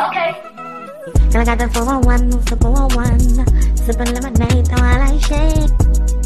Okay. Girl, I got the 401, move the 411. Sipping lemonade, while I shake. Hi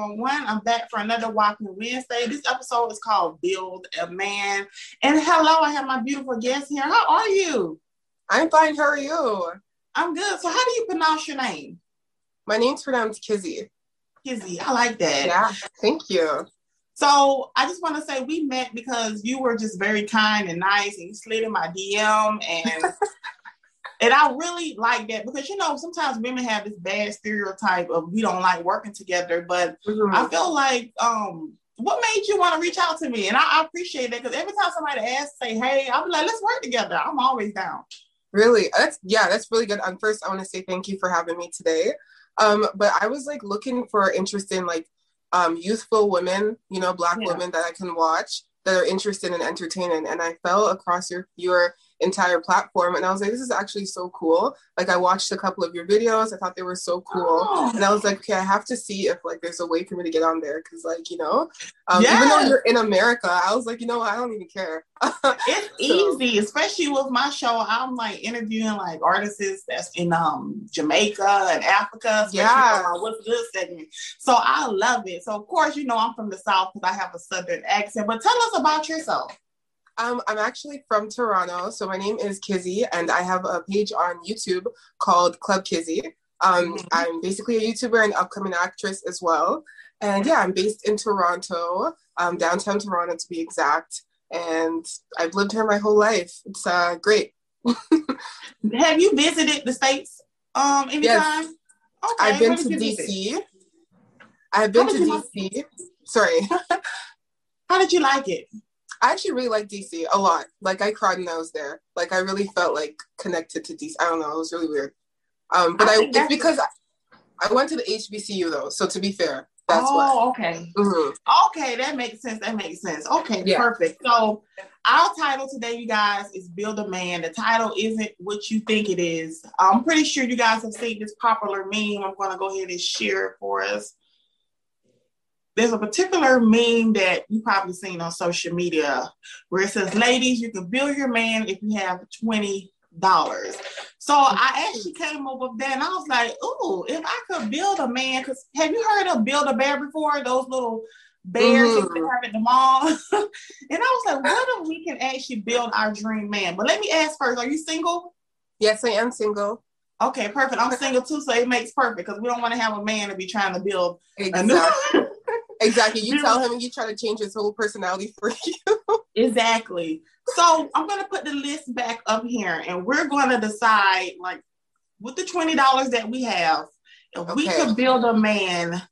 I'm back for another Walking Wednesday. This episode is called Build a Man. And hello, I have my beautiful guest here. How are you? I'm fine. How are you? I'm good. So, how do you pronounce your name? My name's pronounced Kizzy. Kizzy, I like that. Yeah, thank you. So I just want to say we met because you were just very kind and nice, and you slid in my DM, and and I really like that because you know sometimes women have this bad stereotype of we don't like working together, but Mhm. I feel like um what made you want to reach out to me? And I, I appreciate that because every time somebody asks, say, hey, I'll be like, let's work together. I'm always down. Really? That's yeah, that's really good. Um, first I want to say thank you for having me today. Um, but I was like looking for interest in like um youthful women, you know, black Yeah. women that I can watch that are interested in entertaining. And I fell across your your entire platform and I was like, this is actually so cool. Like I watched a couple of your videos. I thought they were so cool. Oh. And I was like, okay, I have to see if like there's a way for me to get on there because like, you know, um, even though you're in America, I was like, you know what, I don't even care. It's easy, especially with my show. I'm like interviewing like artists that's in um Jamaica and Africa, Yeah. my What's Good segment. So I love it. So of course, you know I'm from the South because I have a Southern accent. But tell us about yourself. Um, I'm actually from Toronto, so my name is Kizzy, and I have a page on YouTube called Club Kizzy. Um, Mhm. I'm basically a YouTuber and upcoming actress as well. And yeah, I'm based in Toronto, um, downtown Toronto to be exact. And I've lived here my whole life. It's uh, great. Have you visited the states um anytime? Okay, I've been to you visit? DC. I've been to DC. Sorry. How did you like it? I actually really like DC a lot. Like I cried when I was there. Like I really felt like connected to DC. I don't know. It was really weird. Um, but I I, it's because I, I went to the HBCU though. So to be fair, that's oh, why. okay. Mhm. Okay, that makes sense. That makes sense. Okay, Yeah. perfect. So our title today, you guys, is Build a Man. The title isn't what you think it is. I'm pretty sure you guys have seen this popular meme. I'm gonna go ahead and share it for us. There's a particular meme that you probably seen on social media where it says, ladies, you can build your man if you have $20. So I actually came up with that and I was like, ooh, if I could build a man, because have you heard of Build a Bear before? Those little bears they Mhm. have at the mall. and I was like, what if we can actually build our dream man? But let me ask first, are you single? Yes, I am single. Okay, perfect. I'm single too, so it makes perfect because we don't want to have a man to be trying to build a new Exactly. You tell him and you try to change his whole personality for you. Exactly. So I'm gonna put the list back up here, and we're gonna decide, like, with the twenty dollars that we have, if we could build a man,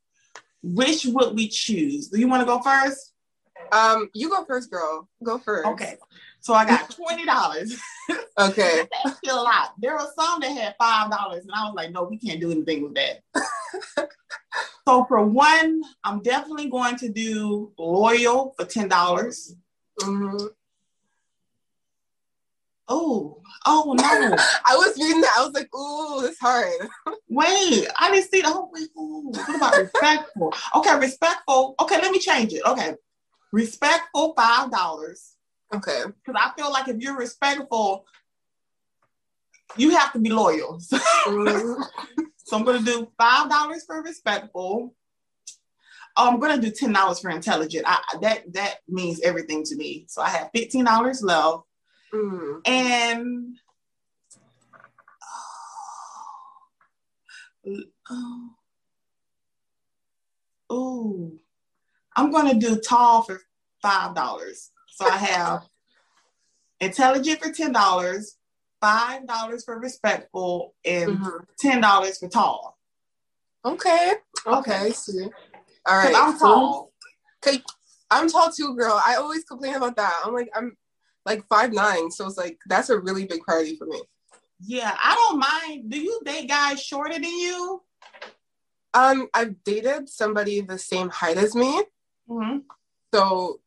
which would we choose? Do you want to go first? Um, you go first, girl. Go first. Okay. So I got twenty dollars. Okay. That's still a lot. There were some that had five dollars, and I was like, no, we can't do anything with that. so for one, I'm definitely going to do loyal for ten dollars. Mhm. Oh, oh no. I was reading that. I was like, ooh, it's hard. Wait, I didn't see the whole wait. Ooh, what about respectful? Okay, respectful. Okay, let me change it. Okay. Respectful five dollars. Okay. Because I feel like if you're respectful, you have to be loyal. So, Mhm. so I'm gonna do five dollars for respectful. Oh, I'm gonna do ten dollars for intelligent. I, that that means everything to me. So I have fifteen dollars left. Mhm. And oh, oh, I'm gonna do tall for five dollars. So I have intelligent for ten dollars, five dollars for respectful, and Mhm. ten dollars for tall. Okay. Okay. See. All right. I'm tall. Okay, I'm tall too, girl. I always complain about that. I'm like, I'm like five nine. So it's like that's a really big priority for me. Yeah, I don't mind. Do you date guys shorter than you? Um, I've dated somebody the same height as me. Mm-hmm. So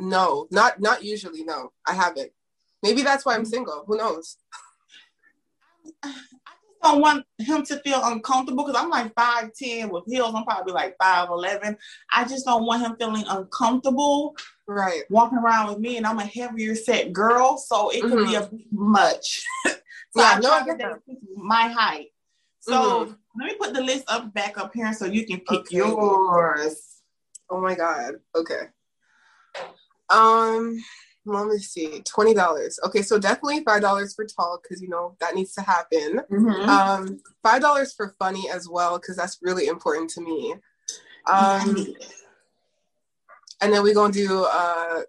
no, not not usually. No, I haven't. Maybe that's why I'm single. Who knows? I just don't want him to feel uncomfortable because I'm like five ten with heels. I'm probably like five eleven. I just don't want him feeling uncomfortable Right. walking around with me, and I'm a heavier set girl, so it could be a much. so Yeah, I no, I get date my height. So Mhm. let me put the list up back up here so you can pick Okay. yours. Oh my god. Okay. Um, let me see. Twenty dollars. Okay, so definitely five dollars for tall because you know that needs to happen. Mhm. Um, five dollars for funny as well because that's really important to me. Um, and then we're gonna do uh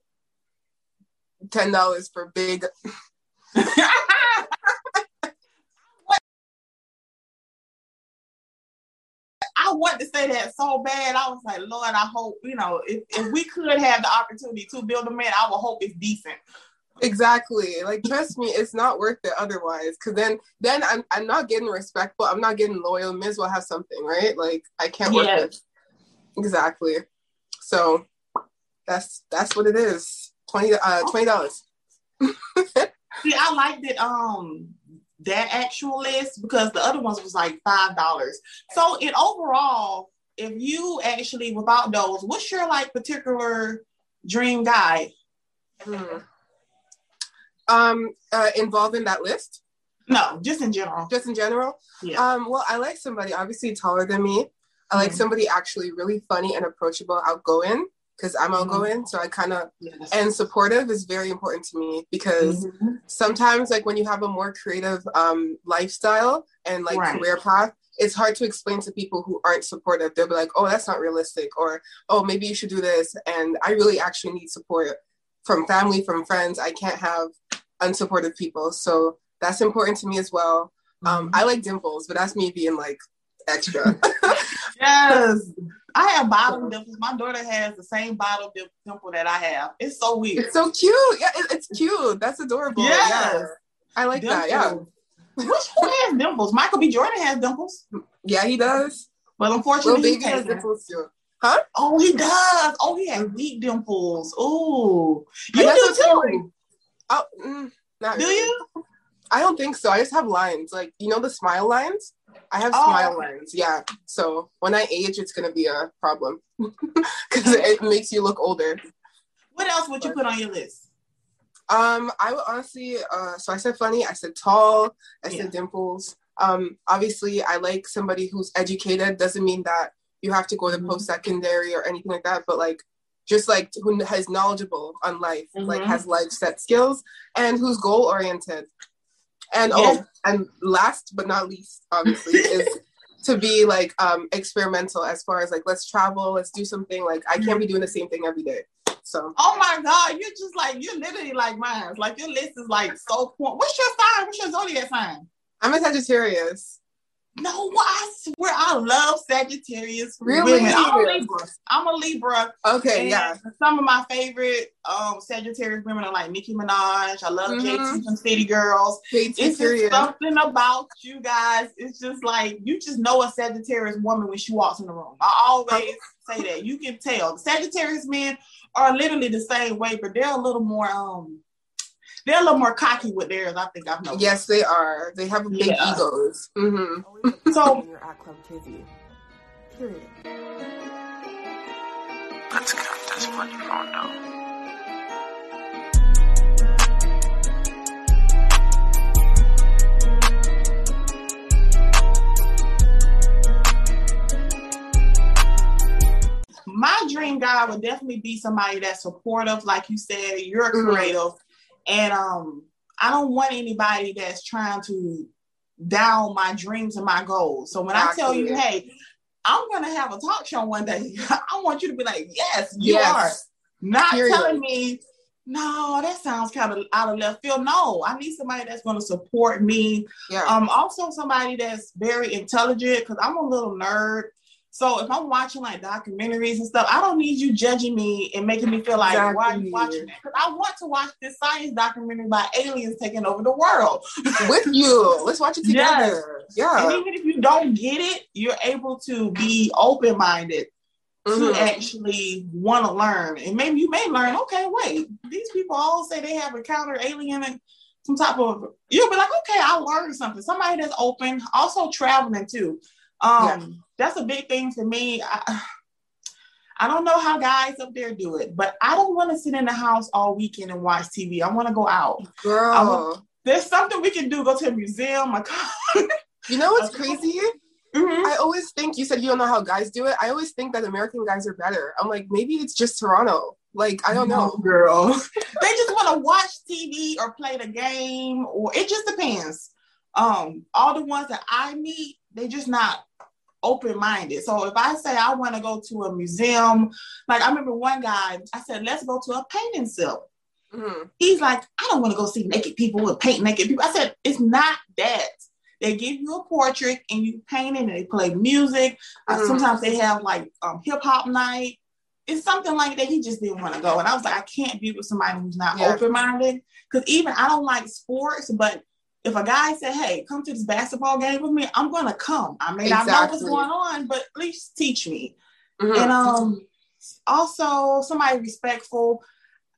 ten dollars for big. I want to say that so bad. I was like, Lord, I hope, you know, if, if we could have the opportunity to build a man, I would hope it's decent. Exactly. Like trust me, it's not worth it otherwise. Cause then then I'm I'm not getting respectful. I'm not getting loyal. May as well have something, right? Like I can't work Yes. with exactly. So that's that's what it is. Twenty uh twenty dollars. See, I liked it, um, that actual list because the other ones was like five dollars. So in overall, if you actually without those, what's your like particular dream guy? Hmm. Um uh involved in that list, No, just in general. just in general. Yeah. Um, well, I like somebody obviously taller than me. I like Mhm. somebody actually really funny and approachable, outgoing, because I'm outgoing. So I kind of Yes. and supportive is very important to me because Mhm. sometimes like when you have a more creative um lifestyle and like Right. career path it's hard to explain to people who aren't supportive they'll be like oh that's not realistic or oh maybe you should do this and i really actually need support from family from friends i can't have unsupportive people so that's important to me as well um i like dimples but that's me being like extra Yes. I have bottom dimples. My daughter has the same bottom dimple that I have. It's so weird. it's so cute yeah it, it's cute that's adorable Yes. yeah i like that yeah Dimples. Which one has dimples? Michael B. Jordan has dimples, yeah he does but unfortunately, he's has dimples too Huh? Oh, he does. Oh, he has weak dimples. Ooh, you do what's so, like, too. Oh, mm, not Do really. you? I don't think so. I just have lines. Like, you know the smile lines? I have Oh, smile lines. Yeah. So when I age, it's going to be a problem because it makes you look older. What else would you put on your list? Um, I would honestly, uh, so I said funny, I said tall, I said dimples. Um, obviously, I like somebody who's educated. Doesn't mean that you have to go to Mhm. post secondary or anything like that, but like just like who has knowledgeable on life, like Mhm. has life set skills, and who's goal oriented. And Yeah. oh, and last but not least, obviously, is to be like um experimental as far as like let's travel, let's do something. Like I can't be doing the same thing every day. So Oh my God, you're just like you're literally like mine. Like your list is like so. What's your sign? What's your zodiac sign? I'm a Sagittarius. No, I swear I love Sagittarius Really? women. I'm a Libra. I'm a Libra. Okay, yeah. Some of my favorite um Sagittarius women are like Nicki Minaj. I love Mhm. JT from City Girls. JT It's just something about you guys. It's just like you just know a Sagittarius woman when she walks in the room. I always say that. You can tell. The Sagittarius men are literally the same way, but they're a little more um they're a little more cocky with theirs. I think I've noticed. Yes, they are. They have big Yeah. egos. hmm So- you're at Club Kizzy. Period. Let's count this money Rondo. my dream guy would definitely be somebody that's supportive, like you said, you're Mhm. creative. And um, I don't want anybody that's trying to down my dreams and my goals. So when I tell you, hey, I'm gonna have a talk show one day, I want you to be like, yes, you Yes. are. Not Period. telling me, no, that sounds kind of out of left field. No, I need somebody that's gonna support me. Yeah. Um, also somebody that's very intelligent because I'm a little nerd. So if I'm watching like documentaries and stuff, I don't need you judging me and making me feel like why are you watching that? Because I want to watch this science documentary by aliens taking over the world. With you. Let's watch it Yes. Yeah. And even if you don't get it, you're able to be open minded to Mhm. actually want to learn. And maybe you may learn, okay, wait, these people all say they have encountered alien and some type of you'll be like, okay, I learned something. Somebody that's open, also traveling too. Um, that's a big thing for me. I, I don't know how guys up there do it, but I don't want to sit in the house all weekend and watch TV. I want to go out. Girl. There's something we can do. Go to a museum. Like, You know what's crazy? Mhm. I always think you said you don't know how guys do it. I always think that American guys are better. I'm like, maybe it's just Toronto. Like, I don't know. girl. they just want to watch TV or play the game, or it just depends. Um, all the ones that I meet, they just not open minded. So if I say I want to go to a museum, like I remember one guy, I said, let's go to a painting sale. Mhm. He's like, I don't want to go see naked people and paint naked people. I said, it's not that. They give you a portrait and you paint it and they play music. Uh, Mhm. sometimes they have like um, hip hop night. It's something like that. He just didn't want to go. And I was like, I can't be with somebody who's not Yeah. open minded. Because even I don't like sports, but if a guy said, Hey, come to this basketball game with me, I'm gonna come. I may not know what's going on, but at least teach me. Mhm. And um also somebody respectful.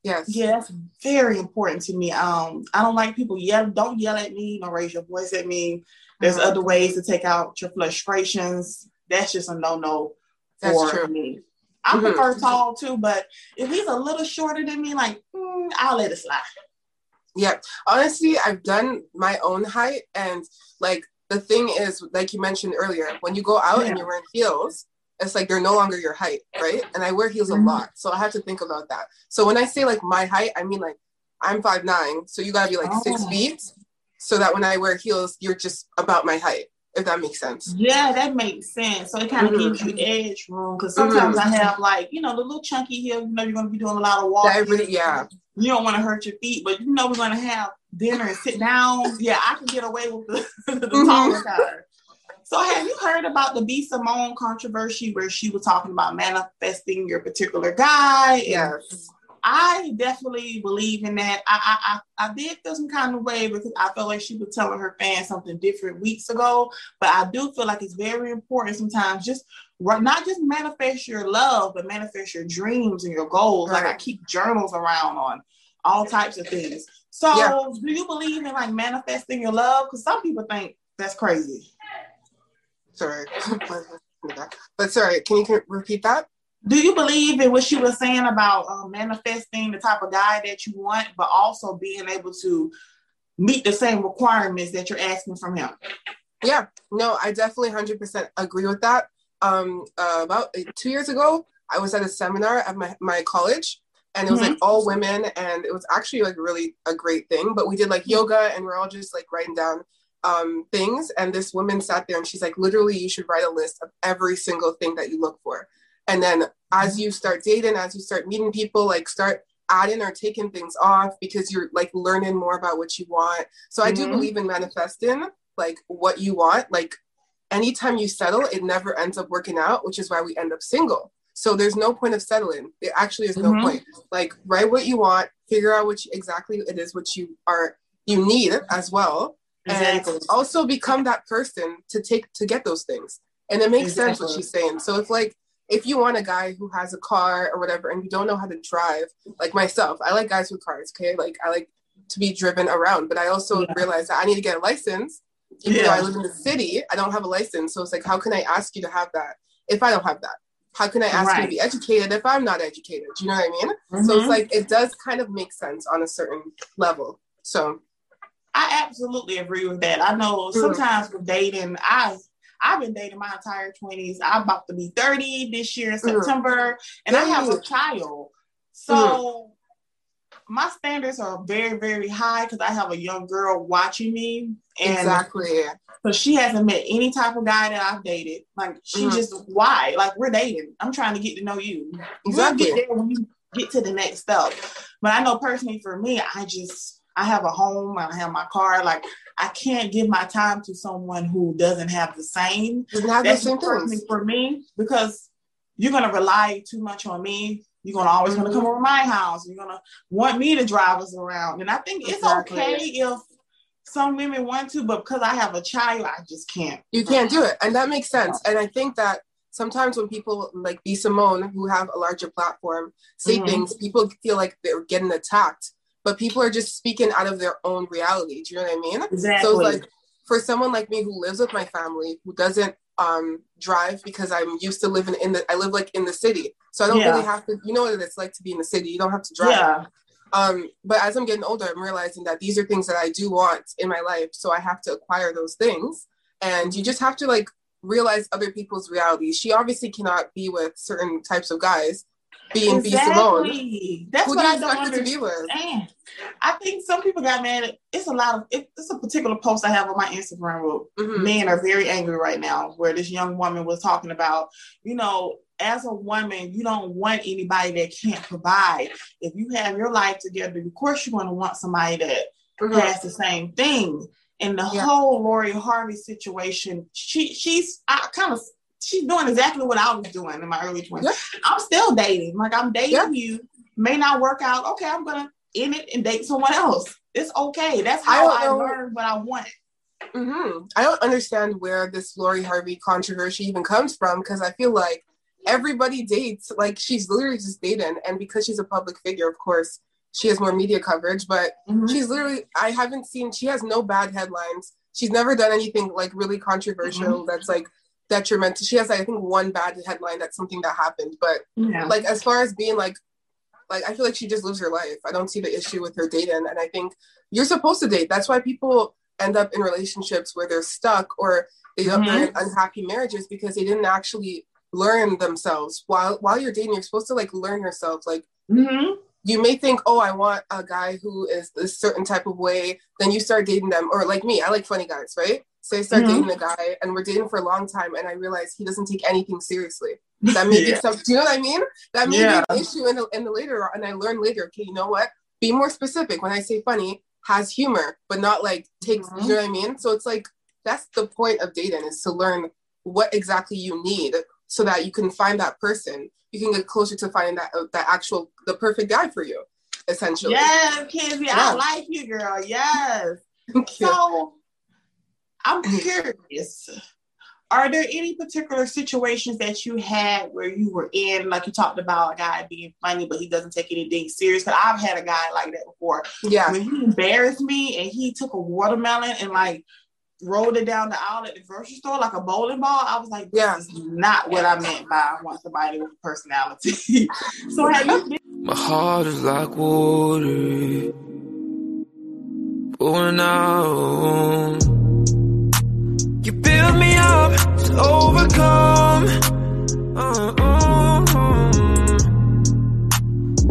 yes. Yeah, that's very important to me. Um, I don't like people yell. Don't yell at me. Don't raise your voice at me. There's Mhm. other ways to take out your frustrations. That's just a no no for true. me. I Mhm. prefer tall too, but if he's a little shorter than me, like mm, I'll let it slide. Yeah. Honestly, I've done my own height and like the thing is, like you mentioned earlier, when you go out Yeah. and you're wearing heels, it's like they're no longer your height, right? And I wear heels Mhm. a lot. So I have to think about that. So when I say like my height, I mean like I'm five nine, so you gotta be like six feet. So that when I wear heels, you're just about my height, if that makes sense. Yeah, that makes sense. So it kind of Mhm. gives you edge room because sometimes I have like you know the little chunky heel. You know you're gonna be doing a lot of walking. Really, yeah. you don't want to hurt your feet, but you know we're gonna have dinner and sit down. Yeah, I can get away with the, the Mhm. taller guy. So have you heard about the B Simone controversy where she was talking about manifesting your particular guy? And Yes. I definitely believe in that. I, I I I did feel some kind of way because I felt like she was telling her fans something different weeks ago. But I do feel like it's very important sometimes just not just manifest your love, but manifest your dreams and your goals. Like I keep journals around on all types of things. So Yeah. do you believe in like manifesting your love? Because some people think that's crazy. Sorry. but sorry, can you repeat that? Do you believe in what she was saying about um, manifesting the type of guy that you want, but also being able to meet the same requirements that you're asking from him? Yeah, no, I definitely 100% agree with that. Um, uh, about uh, two years ago, I was at a seminar at my, my college, and it was like all women, and it was actually like really a great thing. But we did like yoga, and we're all just like writing down um, things. And this woman sat there, and she's like, literally, you should write a list of every single thing that you look for. And then as you start dating, as you start meeting people, like start adding or taking things off because you're like learning more about what you want. So I do Mhm. believe in manifesting like what you want. Like anytime you settle, it never ends up working out, which is why we end up single. So there's no point of settling. It actually is no Mhm. point. Like write what you want, figure out what you, exactly it is what you are you need as well, Exactly. and also become that person to take to get those things. And it makes sense what she's saying. So if like if you want a guy who has a car or whatever and you don't know how to drive, like myself, I like guys with cars, okay? Like I like to be driven around, but I also Yeah. realize that I need to get a license. Even though I live in the city, I don't have a license. So it's like, how can I ask you to have that if I don't have that? How can I ask you to be educated if I'm not educated? Do you know what I mean? So it's Mhm. like it does kind of make sense on a certain level. So I absolutely agree with that. I know Mhm. sometimes with dating, I I've been dating my entire twenties. I'm about to be thirty this year in Mhm. September, and I have a child. So my standards are very, very high because I have a young girl watching me, and exactly. so she hasn't met any type of guy that I've dated. Like she Mhm. just why? Like we're dating. I'm trying to get to know you. Exactly. We'll get there when you get to the next step. But I know personally for me, I just I have a home, I have my car. Like I can't give my time to someone who doesn't have the same. Have the That's same things. for me because you're gonna rely too much on me. You're gonna always want to come over my house. You're gonna want me to drive us around, and I think it's okay if some women want to, but because I have a child, I just can't. You can't do it. And that makes sense. And I think that sometimes when people like B. Simone, who have a larger platform, say Mhm. things, people feel like they're getting attacked. But people are just speaking out of their own reality. Do you know what I mean? Exactly. So it's like for someone like me who lives with my family, who doesn't um drive because I'm used to living in the I live like in the city. So I don't Yeah. really have to you know what it's like to be in the city. You don't have to drive. yeah, Um, but as I'm getting older, I'm realizing that these are things that I do want in my life. So I have to acquire those things. And you just have to like realize other people's realities. She obviously cannot be with certain types of guys, being B. Simone. That's Who what you I don't understand. be with? I think some people got mad at it's a lot of it, it's a particular post I have on my Instagram where Mhm. men are very angry right now where this young woman was talking about, you know, as a woman, you don't want anybody that can't provide. If you have your life together, of course you're going to want somebody that Mhm. has the same thing. And the Yeah. whole Lori Harvey situation, she she's I kind of she's doing exactly what I was doing in my early 20s. Yeah. I'm still dating. Like I'm dating you. May not work out. Okay, I'm gonna end it and date someone else. It's okay. That's how don't I, learned what I want. hmm I don't understand where this Lori Harvey controversy even comes from because I feel like everybody dates. Like she's literally just dating, and because she's a public figure, of course, she has more media coverage. But she's literally, I haven't seen. She has no bad headlines. She's never done anything like really controversial that's like detrimental. She has, I think, one bad headline that's something that happened, but Yeah. like as far as being like like I feel like she just lives her life. I don't see the issue with her dating. And I think you're supposed to date. That's why people end up in relationships where they're stuck or they they're in unhappy marriages because they didn't actually learn themselves. While while you're dating, you're supposed to like learn yourself. Like hmm you may think, oh, I want a guy who is a certain type of way. Then you start dating them, or like me, I like funny guys, right? So I start Mhm. dating a guy, and we're dating for a long time, and I realize he doesn't take anything seriously. That may Yeah. be some, do you know what I mean? That may Yeah. be an issue in the, in the later, and I learn later. Okay, you know what? Be more specific. When I say funny, has humor, but not like takes. Mhm. You know what I mean? So it's like that's the point of dating is to learn what exactly you need, so that you can find that person. You can get closer to finding that uh, that actual the perfect guy for you, essentially. Yes, Kenzie, Yeah. I like you, girl. Yes. So I'm curious. Are there any particular situations that you had where you were in, like you talked about a guy being funny, but he doesn't take anything serious? Because I've had a guy like that before. Yeah. When he embarrassed me and he took a watermelon and like rolled it down the aisle at the grocery store like a bowling ball, I was like, this Yeah. is not what I meant by I want somebody with personality. so have you been My heart is like water pouring out. You build me up to overcome. Uh-uh.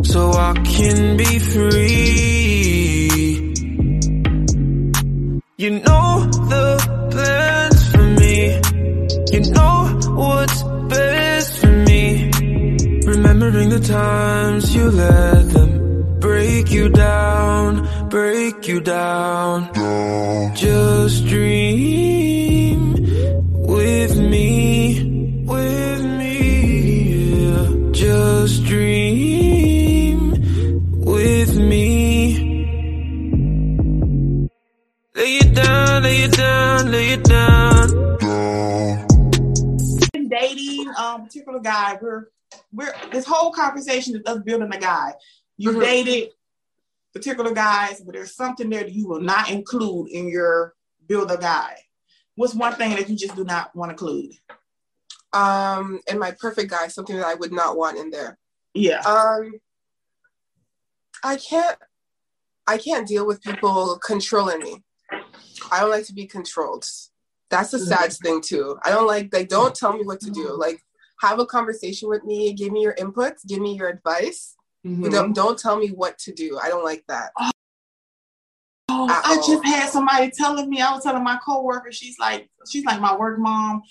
So I can be free. Conversation is us building a guy you Mhm. dated particular guys but there's something there that you will not include in your build a guy what's one thing that you just do not want to include Um, and my perfect guy, something that I would not want in there. yeah Um, I can't, I can't deal with people controlling me. I don't like to be controlled. That's the sad thing too. I don't like like don't tell me what to do. Like have a conversation with me, give me your inputs, give me your advice. Mhm. But don't don't tell me what to do. I don't like that. Oh, at I just had somebody telling me. I was telling my coworker. She's like, she's like my work mom.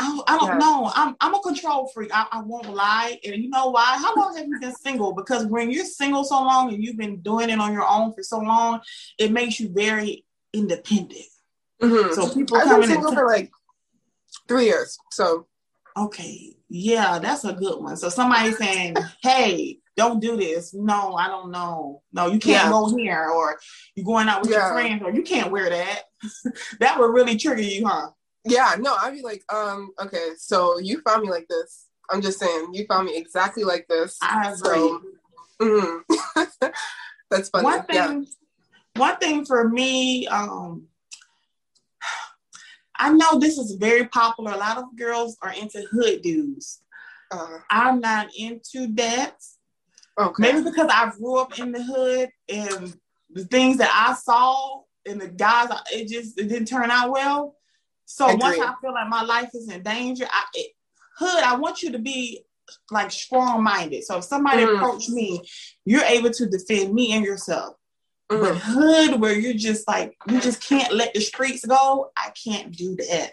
I, I don't know. I'm I'm a control freak. I, I won't lie. And you know why? How long have you been single? Because when you're single so long and you've been doing it on your own for so long, it makes you very independent. Mhm. So people I've been single in. for like three years. So Okay, yeah, that's a good one. So somebody saying, "Hey, don't do this." No, I don't know. No, you can't Yeah. go here, or you're going out with Yeah. your friends, or you can't wear that. that would really trigger you, huh? yeah, no, I'd be like, um, okay, so you found me like this. I'm just saying, you found me exactly like this. I agree. So, mhm. That's funny. one Yeah. thing, one thing for me, um, I know this is very popular. A lot of girls are into hood dudes. Uh, I'm not into that. okay. Maybe because I grew up in the hood and the things that I saw and the guys, it just it didn't turn out well. So once. I feel like my life is in danger, I it, hood, I want you to be like strong minded. So if somebody Mm. approach me, you're able to defend me and yourself. Mhm. But hood, where you're just like you just can't let the streets go, I can't do that.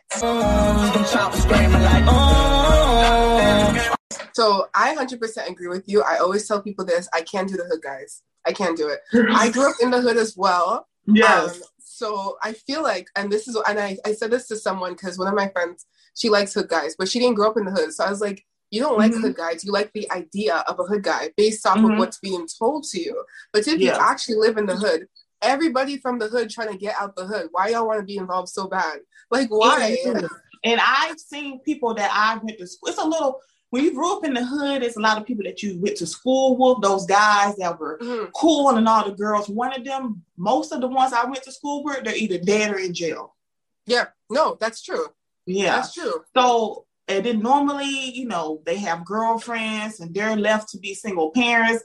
So I 100% agree with you. I always tell people this. I can't do the hood, guys. I can't do it. I grew up in the hood as well. yes. Um, so I feel like, and this is, and I, I said this to someone because one of my friends, she likes hood guys, but she didn't grow up in the hood. So I was like, you don't like Mhm. hood guys. You like the idea of a hood guy based off Mhm. of what's being told to you. But if Yeah. you actually live in the hood, everybody from the hood trying to get out the hood. Why y'all want to be involved so bad? Like, why? And I've seen people that I went to school. It's a little when you grew up in the hood. It's a lot of people that you went to school with. Those guys that were Mhm. cool and all the girls. One of them, most of the ones I went to school with, they're either dead or in jail. Yeah, no, that's true. Yeah. That's true. So and then normally, you know, they have girlfriends and they're left to be single parents.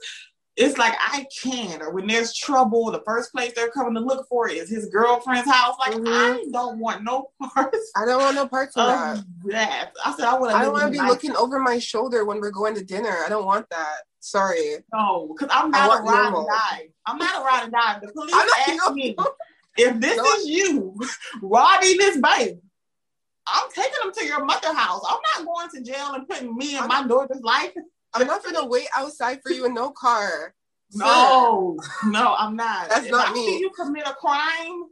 It's like I can't. Or when there's trouble, the first place they're coming to look for is his girlfriend's house. Like Mhm. I don't want no parts I don't want no parts of that. that. I said I want to. I don't want to be looking over my shoulder when we're going to dinner. I don't want that. Sorry. No, because I'm not a ride normal. and die. I'm not a ride and die. The police asked me if this No. is you robbing this bank. I'm taking them to your mother house. I'm not going to jail and putting me and my daughter's life. I'm not gonna wait outside for you in no car. No, no, I'm not. That's if not I me. see you commit a crime,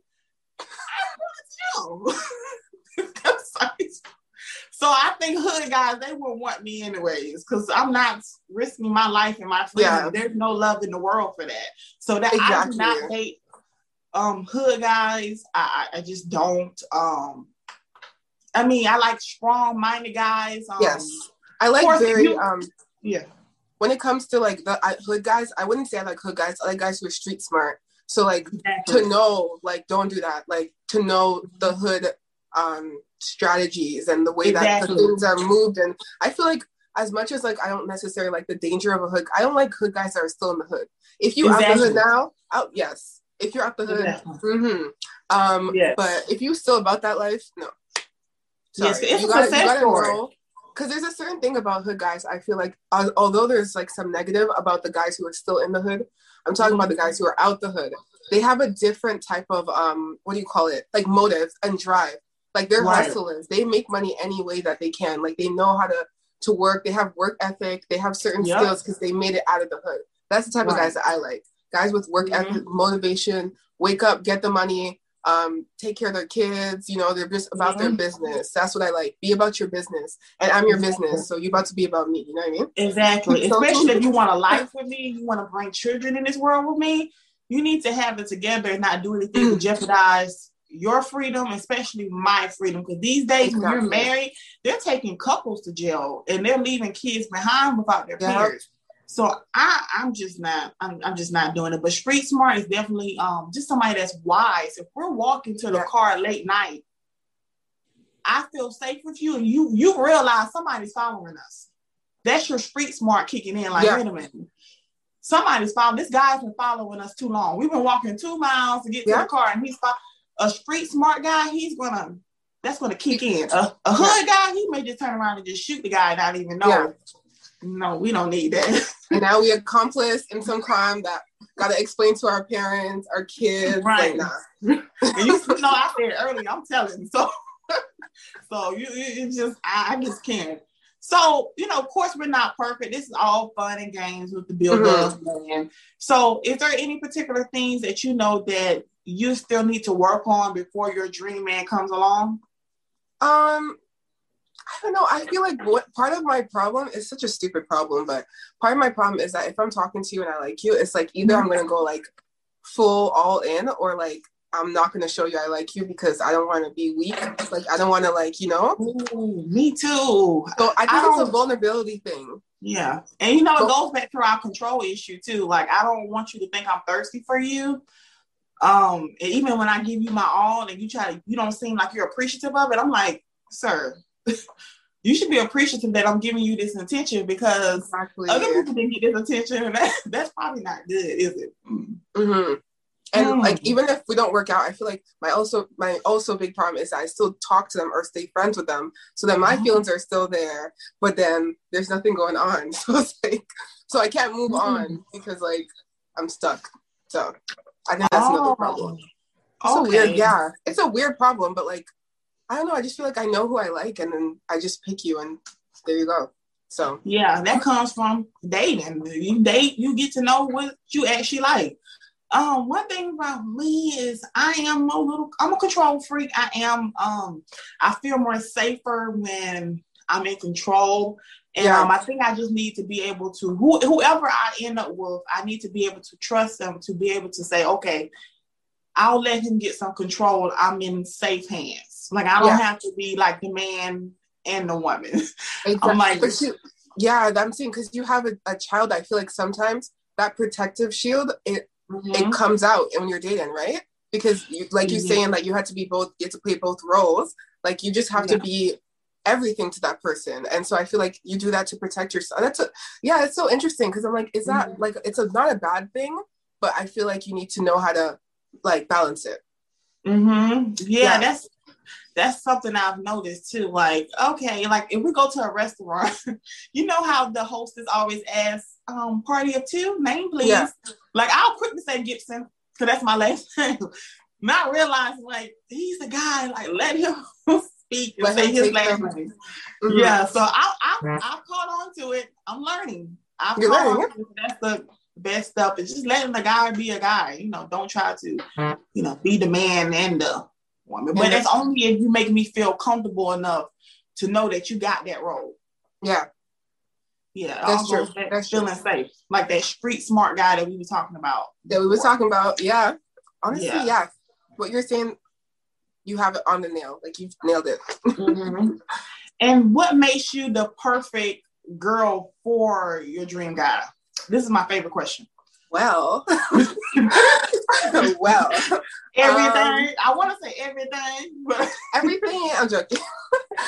I'm going to jail. That's like- so I think hood guys they will want me anyways because I'm not risking my life and my freedom. Yeah. There's no love in the world for that. So that I do not date um hood guys. I I I just don't. Um, I mean I like strong minded guys. Um, Yes. I like very you- um Yeah. when it comes to like the I, hood guys, I wouldn't say I like hood guys. I like guys who are street smart. So like Exactly. to know like don't do that. Like to know the hood um strategies and the way that the things are moved. And I feel like as much as like I don't necessarily like the danger of a hood, I don't like hood guys that are still in the hood. If you out the hood now, out yes. If you're out the hood, Exactly. hmm Um, Yes. but if you still about that life, no. Yes, it's a gotta- success story. Because there's a certain thing about hood guys. I feel like, al- although there's like some negative about the guys who are still in the hood, I'm talking about the guys who are out the hood. They have a different type of um, what do you call it? Like motive and drive. Like they're Right. hustlers. They make money any way that they can. Like they know how to to work. They have work ethic. They have certain Yep. skills because they made it out of the hood. That's the type of guys that I like. Guys with work Mhm. ethic, motivation, wake up, get the money, um, take care of their kids. You know, they're just about their Mhm. business. That's what I like. Be about your business, and I'm your Exactly. business, so you about to be about me. You know what I mean? Exactly. So- Especially if you want a life with me, you want to bring children in this world with me, you need to have it together and not do anything Mm. to jeopardize your freedom, especially my freedom. Because these days, when you're married, they're taking couples to jail and they're leaving kids behind without their Yeah. parents. So I, I'm just not, I'm, I'm just not doing it. But street smart is definitely um just somebody that's wise. If we're walking to the car late night, I feel safe with you, and you you realize somebody's following us. That's your street smart kicking in. Like, Yeah. wait a minute, somebody's following. This guy's been following us too long. We've been walking two miles to get to Yeah. the car, and he's a street smart guy. He's gonna that's gonna kick in. A, a hood guy, he may just turn around and just shoot the guy, and not even know. Yeah. No, we don't need that. And now we accomplice in some crime that got to explain to our parents, our kids. Right. Like, nah. and you know, I said earlier, I'm telling. So, so you, you you just, I, I just can't. So, you know, of course, we're not perfect. This is all fun and games with the up. man. So, is there any particular things that you know that you still need to work on before your dream man comes along? Um, I don't know. I feel like what part of my problem is such a stupid problem, but part of my problem is that if I'm talking to you and I like you, it's like either I'm gonna go like full all in or like I'm not gonna show you I like you because I don't want to be weak. Like I don't want to like you know. Ooh, me too. So I think I it's a vulnerability thing. Yeah. And you know, it goes back to our control issue too. Like I don't want you to think I'm thirsty for you. Um, and even when I give you my all and you try to you don't seem like you're appreciative of it, I'm like, sir, you should be appreciative that I'm giving you this attention because Exactly. other people didn't get this attention and that, that's probably not good, is it? Mm. hmm And Mm. like even if we don't work out, I feel like my also my also big problem is I still talk to them or stay friends with them, so that my Oh. feelings are still there, but then there's nothing going on. So it's like so I can't move Mm. on because like I'm stuck. So I think that's another problem. It's Oh, a weird, yeah. It's a weird problem, but like I don't know. I just feel like I know who I like, and then I just pick you, and there you go. So Yeah, that comes from dating. You date, you get to know what you actually like. Um, one thing about me is I am a little I'm a control freak. I am um I feel more safer when I'm in control. And Yeah. um, I think I just need to be able to who, whoever I end up with, I need to be able to trust them to be able to say, okay, I'll let him get some control. I'm in safe hands. Like I don't Yeah. have to be like the man and the woman. Exactly. I'm like- you, yeah, I'm saying because you have a, a child, I feel like sometimes that protective shield it it comes out when you're dating, right? Because you, like you Mhm. saying that you had to be both, you had to play both roles. Like you just have Yeah. to be everything to that person, and so I feel like you do that to protect yourself. That's a, yeah, it's so interesting because I'm like, is that Mm-hmm. like it's a, not a bad thing, but I feel like you need to know how to like balance it. Mm-hmm. Yeah, Yeah. that's that's something I've noticed too. Like, okay, like if we go to a restaurant, you know how the hostess always asks, um, party of two, name please. Yeah. Like I'll quickly say Gibson, because that's my last name. Not realizing like he's the guy, like let him speak and Let say his last name. Mhm. Yeah, so I I I've caught on to it. I'm learning. I've You're caught learning, on to it. That's the best stuff. Is just letting the guy be a guy. You know, don't try to, you know, be the man and the woman. But that's only if you make me feel comfortable enough to know that you got that role. Yeah, Yeah, That's true. That That's true. feeling safe, like that street smart guy that we were talking about. that we were talking about. Yeah, honestly, Yeah. yeah. What you're saying, you have it on the nail. Like you've nailed it. Mhm. And what makes you the perfect girl for your dream guy? This is my favorite question. Well, well, Everything. I want to say everything, but everything. I'm joking.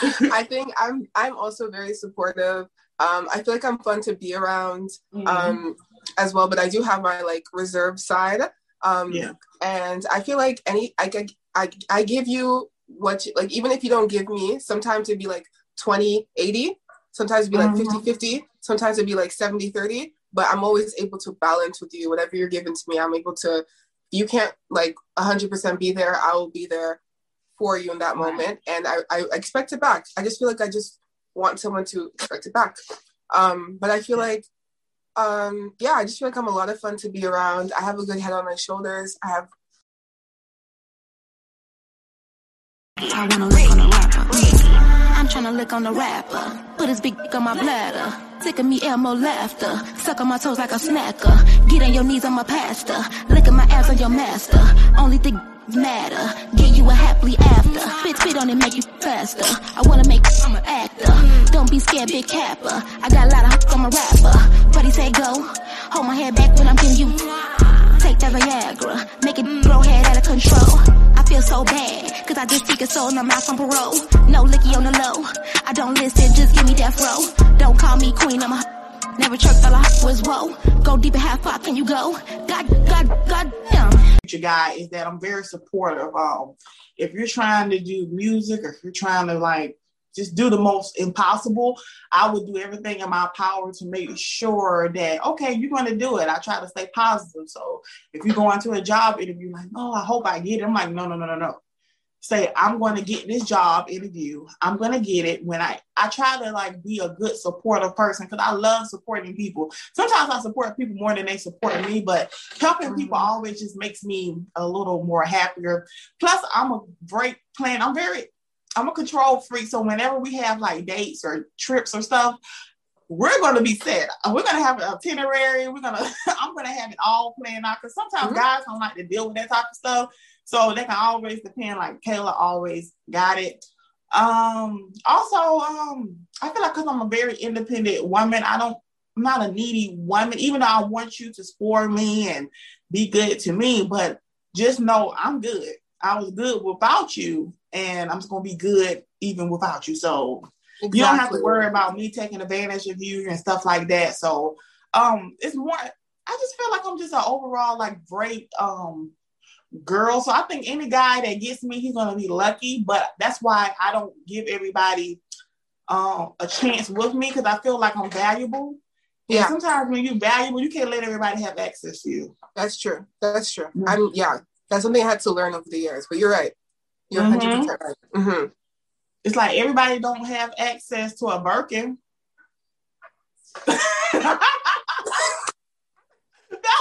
I think I'm. I'm also very supportive. Um, I feel like I'm fun to be around Mm-hmm. um, as well, but I do have my like reserved side. Um, yeah. and I feel like any I get I, I give you what you, like even if you don't give me sometimes it'd be like 20 80 sometimes it'd be like 50 Mhm. 50 sometimes it'd be like 70 30 but I'm always able to balance with you. Whatever you're giving to me I'm able to you can't like 100% be there I will be there for you in that moment. And I, I expect it back. I just feel like I just want someone to expect it back. Um but I feel like um yeah I just feel like I'm a lot of fun to be around. I have a good head on my shoulders. I have I tryna lick on the rapper. Put his big dick on my bladder. Of me, Elmo laughter. Suck on my toes like a snacker. Get on your knees, I'm a pastor. Licking my ass on your master. Only thing matter. Get you a happily after. Spit, spit on it, make you faster. I wanna make I'm an actor. Don't be scared, big capper. I got a lot of hooks, I'm a rapper. Ready, say go. Hold my head back when I'm getting you. Take that Viagra, make it throw head out of control. Feel so bad, cause I just seek a soul and I'm out on parole. No licky on the low. I don't listen, just give me death row. Don't call me queen, I'm a never chirp fella was whoa. Go deep and half pop, can you go? God, God, God damn. future guy is that I'm very supportive. Um, if you're trying to do music or if you're trying to like just do the most impossible, I would do everything in my power to make sure that okay, you're going to do it. I try to stay positive. So if you go into a job interview like, oh, I hope I get it, I'm like, no, no, no, no, no. say I'm going to get this job interview. I'm going to get it when I I try to like be a good supportive person because I love supporting people. Sometimes I support people more than they support me, but helping people Mhm. always just makes me a little more happier. Plus, I'm a great plan. I'm very I'm a control freak, so whenever we have like dates or trips or stuff, we're going to be set. We're going to have an itinerary. We're going to, I'm going to have it all planned out because sometimes Mhm. guys don't like to deal with that type of stuff. So they can always depend, like Kayla always got it. Um, also, um, I feel like because I'm a very independent woman, I don't, I'm not a needy woman, even though I want you to spoil me and be good to me, but just know I'm good. I was good without you, and I'm just gonna be good even without you. So you don't have to worry about me taking advantage of you and stuff like that. So um it's more I just feel like I'm just an overall like great um girl. So I think any guy that gets me, he's gonna be lucky. But that's why I don't give everybody um a chance with me because I feel like I'm valuable. And Yeah. sometimes when you're valuable, you can't let everybody have access to you. That's true. That's true. Mhm. I'm yeah. That's something I had to learn over the years. But you're right. You're Mhm. 100 percent right. hmm It's like everybody don't have access to a Birkin. that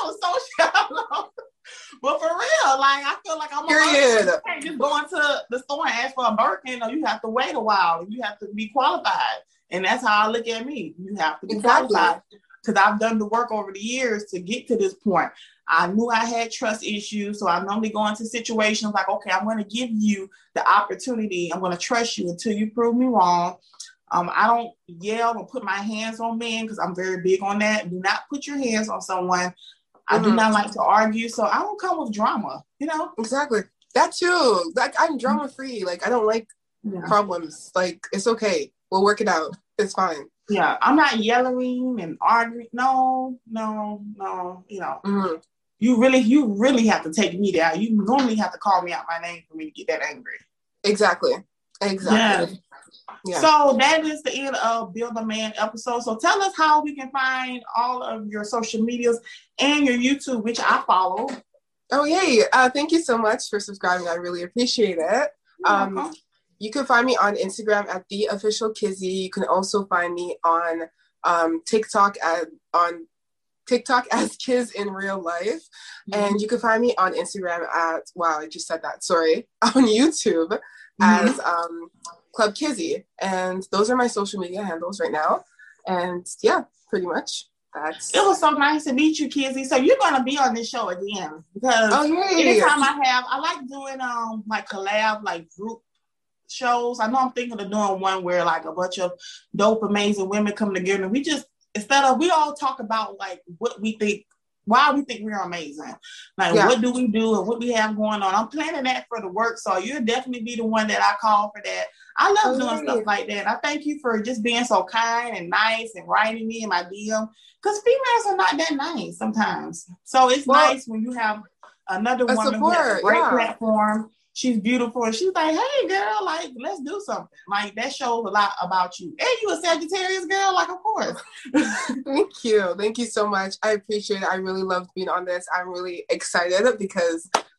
was so shallow. But for real, like I feel like I'm a Period. You can't just go into the store and ask for a Birkin, or you have to wait a while. You have to be qualified, and that's how I look at me. You have to be Exactly. qualified because I've done the work over the years to get to this point. I knew I had trust issues, so I normally go into situations like, okay, I'm going to give you the opportunity. I'm going to trust you until you prove me wrong. Um, I don't yell or put my hands on men because I'm very big on that. Do not put your hands on someone. I do Mhm. not like to argue, so I don't come with drama. You know. Exactly. That too. Like I'm drama free. Like I don't like Yeah. problems. Like it's okay. We'll work it out. It's fine. Yeah, I'm not yelling and arguing. No, no, no. You know, hmm you really, you really have to take me down. You normally have to call me out my name for me to get that angry. Exactly. Exactly. Yeah. So that is the end of Build a Man episode. So tell us how we can find all of your social medias and your YouTube, which I follow. oh yay! Uh, thank you so much for subscribing. I really appreciate it. Um, Welcome. You can find me on Instagram at the official Kizzy. You can also find me on um, TikTok at on TikTok as Kiz in real life, and you can find me on Instagram at wow I just said that sorry on YouTube as um, Club Kizzy, and those are my social media handles right now. And yeah, pretty much that's. it was so nice to meet you, Kizzy. So you're gonna be on this show again because Oh anytime I have, I like doing um like collab like group shows. I know I'm thinking of doing one where like a bunch of dope, amazing women come together and we just instead of uh, we all talk about like what we think, why we think we're amazing, like Yeah. what do we do and what we have going on. I'm planning that for the work, so you'll definitely be the one that I call for that. I love Oh, doing stuff like that. I thank you for just being so kind and nice and writing me in my DM because females are not that nice sometimes. So it's Well, nice when you have another woman who has a great yeah. platform. She's beautiful, and she's like, "Hey, girl, like, let's do something." Like that shows a lot about you. And you a Sagittarius girl, like, of course. Thank you. Thank you so much. I appreciate it. I really loved being on this. I'm really excited because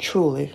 truly.